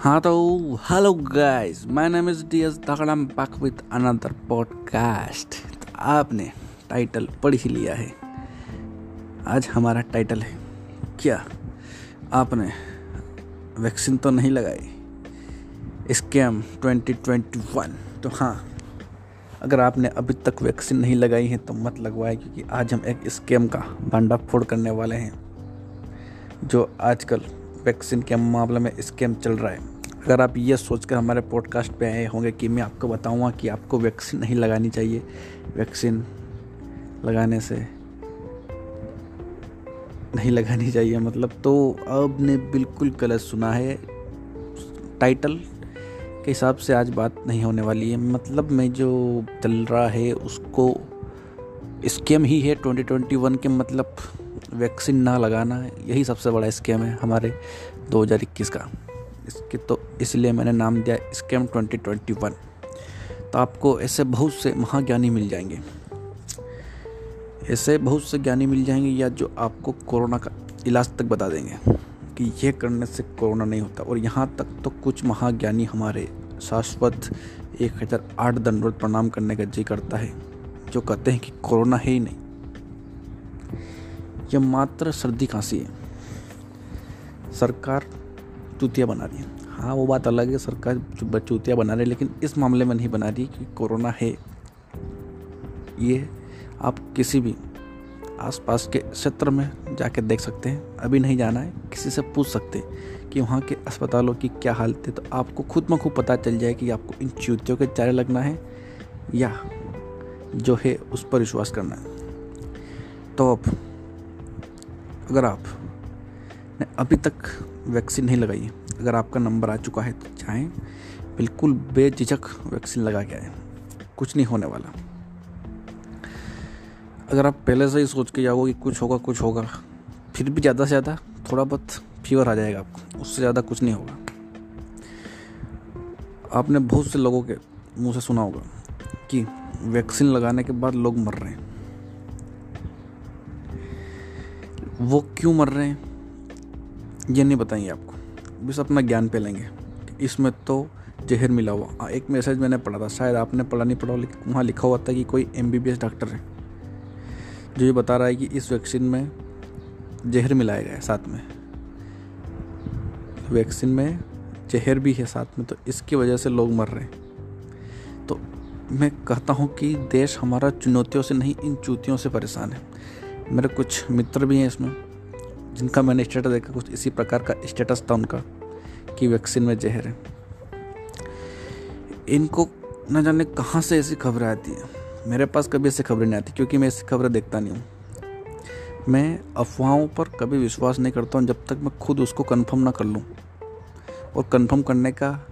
हाँ तो hello guys my name is D S Dagdam back with another podcast तो आपने टाइटल पढ़ ही लिया है। आज हमारा टाइटल है, क्या आपने वैक्सीन तो नहीं लगाई? स्कैम 2021 तो हाँ अगर आपने अभी तक वैक्सीन नहीं लगाई है तो मत लगवाए, क्योंकि आज हम एक स्कैम का बांडा फोड़ करने वाले हैं, जो आजकल वैक्सीन के मामले में स्कैम चल रहा है। अगर आप ये सोचकर हमारे पॉडकास्ट पे आए होंगे कि मैं आपको बताऊँगा कि आपको वैक्सीन नहीं लगानी चाहिए वैक्सीन लगाने से नहीं लगानी चाहिए मतलब तो आपने बिल्कुल गलत सुना है। टाइटल के हिसाब से आज बात नहीं होने वाली है। मतलब में जो चल रहा है उसको स्कैम ही है 2021 के मतलब वैक्सीन ना लगाना, यही सबसे बड़ा स्कैम है हमारे 2021 का। इसके तो इसलिए मैंने नाम दिया स्कैम 2021 तो आपको ऐसे बहुत से महाज्ञानी मिल जाएँगे। ऐसे बहुत से ज्ञानी मिल जाएँगे या जो आपको कोरोना का इलाज तक बता देंगे कि यह करने से कोरोना नहीं होता। और यहाँ तक तो कुछ महाज्ञानी हमारे शाश्वत एक हज़ार आठ दंडवत प्रणाम करने का जी करता है, जो कहते हैं कि कोरोना है ही नहीं। यह मात्र सर्दी खांसी है। सरकार चूतिया बना रही है हाँ वो बात अलग है, सरकार चूतिया बना रही है, लेकिन इस मामले में नहीं बना रही कि कोरोना है। ये आप किसी भी आसपास के क्षेत्र में जाकर देख सकते हैं। अभी नहीं जाना है, किसी से पूछ सकते हैं कि वहाँ के अस्पतालों की क्या हालत है। तो आपको खुद में खुद पता चल जाए कि आपको इन चूतियों के चारे लगना है या जो है उस पर विश्वास करना है। तो अब अगर आप ने अभी तक वैक्सीन नहीं लगाई है। अगर आपका नंबर आ चुका है तो चाहें बिल्कुल बेझिझक वैक्सीन लगा के आए। कुछ नहीं होने वाला। अगर आप पहले से ही सोच के जाओगे कि कुछ होगा कुछ होगा, फिर भी ज़्यादा से ज़्यादा थोड़ा बहुत फीवर आ जाएगा आपको। उससे ज़्यादा कुछ नहीं होगा। आपने बहुत से लोगों के मुँह से सुना होगा कि वैक्सीन लगाने के बाद लोग मर रहे हैं। वो क्यों मर रहे हैं? ये नहीं बताएँगे आपको। बस अपना ज्ञान पे लेंगे। इसमें तो जहर मिला हुआ। एक मैसेज मैंने पढ़ा था, शायद आपने पढ़ा नहीं, पढ़ा लेकिन वहाँ लिखा हुआ था कि कोई एमबीबीएस डॉक्टर है, जो ये बता रहा है कि इस वैक्सीन में जहर मिलाया गया है साथ में। वैक्सीन में जहर भी है साथ में तो इसकी वजह से लोग मर रहे हैं। तो मैं कहता हूँ कि देश हमारा चुनौतियों से नहीं, इन चूतियों से परेशान है। मेरे कुछ मित्र भी हैं इसमें जिनका मैंने स्टेटस देखा, कुछ इसी प्रकार का स्टेटस था उनका, कि वैक्सीन में जहर है। इनको न जाने कहाँ से ऐसी खबरें आती है। मेरे पास कभी ऐसी खबरें नहीं आती, क्योंकि मैं ऐसी खबरें देखता नहीं हूँ। मैं अफवाहों पर कभी विश्वास नहीं करता हूँ, जब तक मैं खुद उसको कंफर्म ना कर लूँ। और कंफर्म करने का,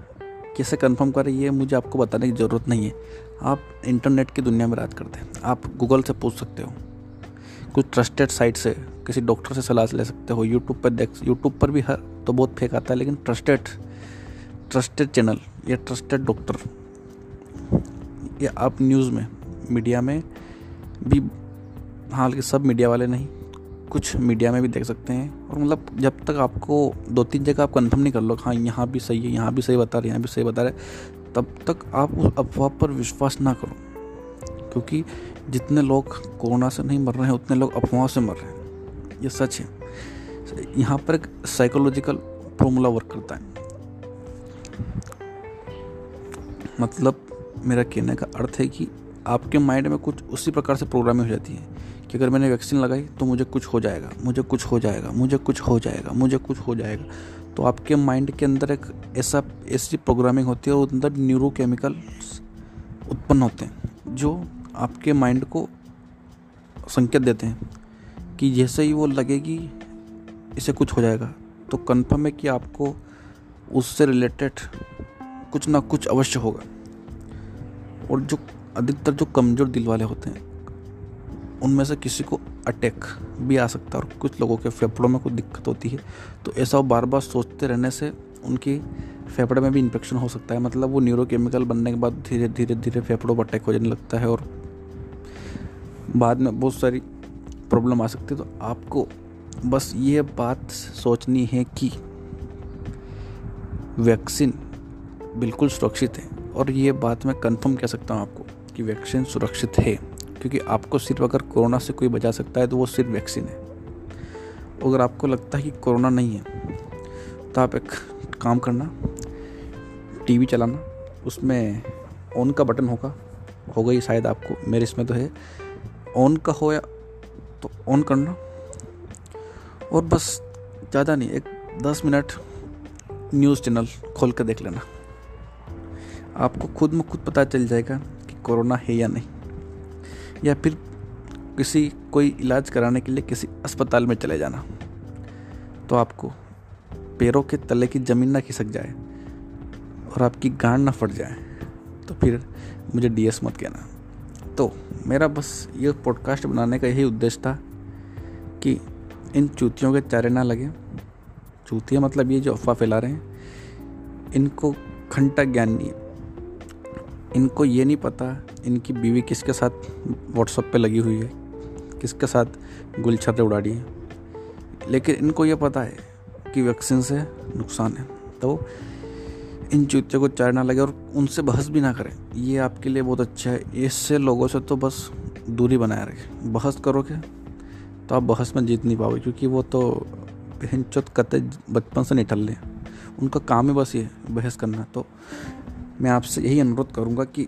कैसे कंफर्म करें, ये मुझे आपको बताने की ज़रूरत नहीं है। आप इंटरनेट की दुनिया में राज करते हैं। आप गूगल से पूछ सकते हो। कुछ ट्रस्टेड साइट से किसी डॉक्टर से सलाह ले सकते हो। यूट्यूब पर देख यूट्यूब पर भी हर तो बहुत फेक आता है, लेकिन ट्रस्टेड ट्रस्टेड चैनल या ट्रस्टेड डॉक्टर या आप न्यूज़ में मीडिया में भी हालाँकि सब मीडिया वाले नहीं, कुछ मीडिया में भी देख सकते हैं। और मतलब जब तक आपको दो तीन जगह आप कन्फर्म नहीं कर लो हाँ यहाँ भी सही है, यहाँ भी सही बता रहे यहाँ भी सही बता रहे तब तक आप उस अफवाह पर विश्वास ना करो। क्योंकि जितने लोग कोरोना से नहीं मर रहे हैं, उतने लोग अफवाहों से मर रहे हैं। ये सच है। यहाँ पर एक साइकोलॉजिकल फॉर्मूला वर्क करता है। मतलब मेरा कहने का अर्थ है कि आपके माइंड में कुछ उसी प्रकार से प्रोग्रामिंग हो जाती है कि अगर मैंने वैक्सीन लगाई तो मुझे कुछ हो जाएगा, मुझे कुछ हो जाएगा, मुझे कुछ हो जाएगा, मुझे कुछ हो जाएगा। तो आपके माइंड के अंदर एक ऐसा, ऐसी प्रोग्रामिंग होती है और अंदर न्यूरो केमिकल्स उत्पन्न होते हैं, जो आपके माइंड को संकेत देते हैं कि जैसे ही वो लगेगी, इसे कुछ हो जाएगा। तो कन्फर्म है कि आपको उससे रिलेटेड कुछ ना कुछ अवश्य होगा। और जो अधिकतर जो कमज़ोर दिल वाले होते हैं, उनमें से किसी को अटैक भी आ सकता है और कुछ लोगों के फेफड़ों में कुछ दिक्कत होती है। तो ऐसा बार बार सोचते रहने से उनकी फेफड़े में भी इन्फेक्शन हो सकता है। मतलब वो न्यूरोकेमिकल बनने के बाद धीरे धीरे धीरे फेफड़ों पर अटैक हो जाने लगता है और बाद में बहुत सारी प्रॉब्लम आ सकती है तो आपको बस ये बात सोचनी है कि वैक्सीन बिल्कुल सुरक्षित है। और ये बात मैं कंफर्म कह सकता हूँ आपको कि वैक्सीन सुरक्षित है, क्योंकि आपको सिर्फ़ अगर कोरोना से कोई बचा सकता है तो वो सिर्फ़ वैक्सीन है। अगर आपको लगता है कि कोरोना नहीं है तो आप एक काम करना टीवी चलाना, उसमें ऑन का बटन होगा होगा ही शायद आपको, मेरे इसमें तो है। ऑन का हो या तो ऑन करना। और बस ज़्यादा नहीं, एक दस मिनट न्यूज़ चैनल खोल कर देख लेना। आपको खुद में खुद पता चल जाएगा कि कोरोना है या नहीं। या फिर किसी, कोई इलाज कराने के लिए किसी अस्पताल में चले जाना। तो आपको पैरों के तले की ज़मीन ना खिसक जाए और आपकी गांड ना फट जाए। तो फिर मुझे डीएस मत कहना। तो मेरा बस ये पॉडकास्ट बनाने का यही उद्देश्य था कि इन चूतियों के चारे ना लगे। चूतियाँ मतलब ये जो अफवाह फैला रहे हैं, इनको घंटा ज्ञान नहीं है। इनको ये नहीं पता इनकी बीवी किसके साथ व्हाट्सअप पे लगी हुई है, किसके साथ गुलछर्रे उड़ा रही है। लेकिन इनको ये पता है कि वैक्सीन से नुकसान है। तो इन चूतियों को चार ना लगे और उनसे बहस भी ना करें। ये आपके लिए बहुत अच्छा है। इससे लोगों से तो बस दूरी बनाए रखें। बहस करोगे तो आप बहस में जीत नहीं पाओगे, क्योंकि वो तो बहन चौथ कते बचपन से निठल लें उनका काम ही बस ये बहस करना। तो मैं आपसे यही अनुरोध करूँगा कि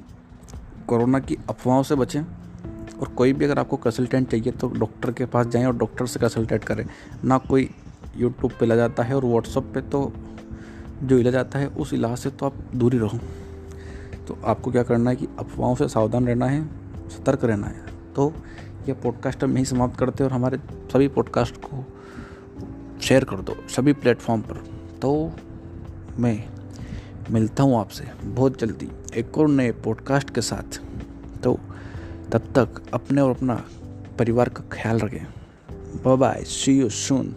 कोरोना की अफवाहों से बचें और कोई भी अगर आपको कंसल्टेंट चाहिए तो डॉक्टर के पास जाएँ और डॉक्टर से कंसल्टेंट करें। ना कोई यूट्यूब पे ला जाता है और व्हाट्सअप पे तो जो इलाज आता है, उस इलाज से तो आप दूरी रहो। तो आपको क्या करना है कि अफवाहों से सावधान रहना है, सतर्क रहना है। तो यह पॉडकास्ट हम यहीं समाप्त करते हैं और हमारे सभी पॉडकास्ट को शेयर कर दो, सभी प्लेटफॉर्म पर। तो मैं मिलता हूँ आपसे बहुत जल्दी एक और नए पॉडकास्ट के साथ। तो तब तक अपने और अपना परिवार का ख्याल रखें। Bye see you soon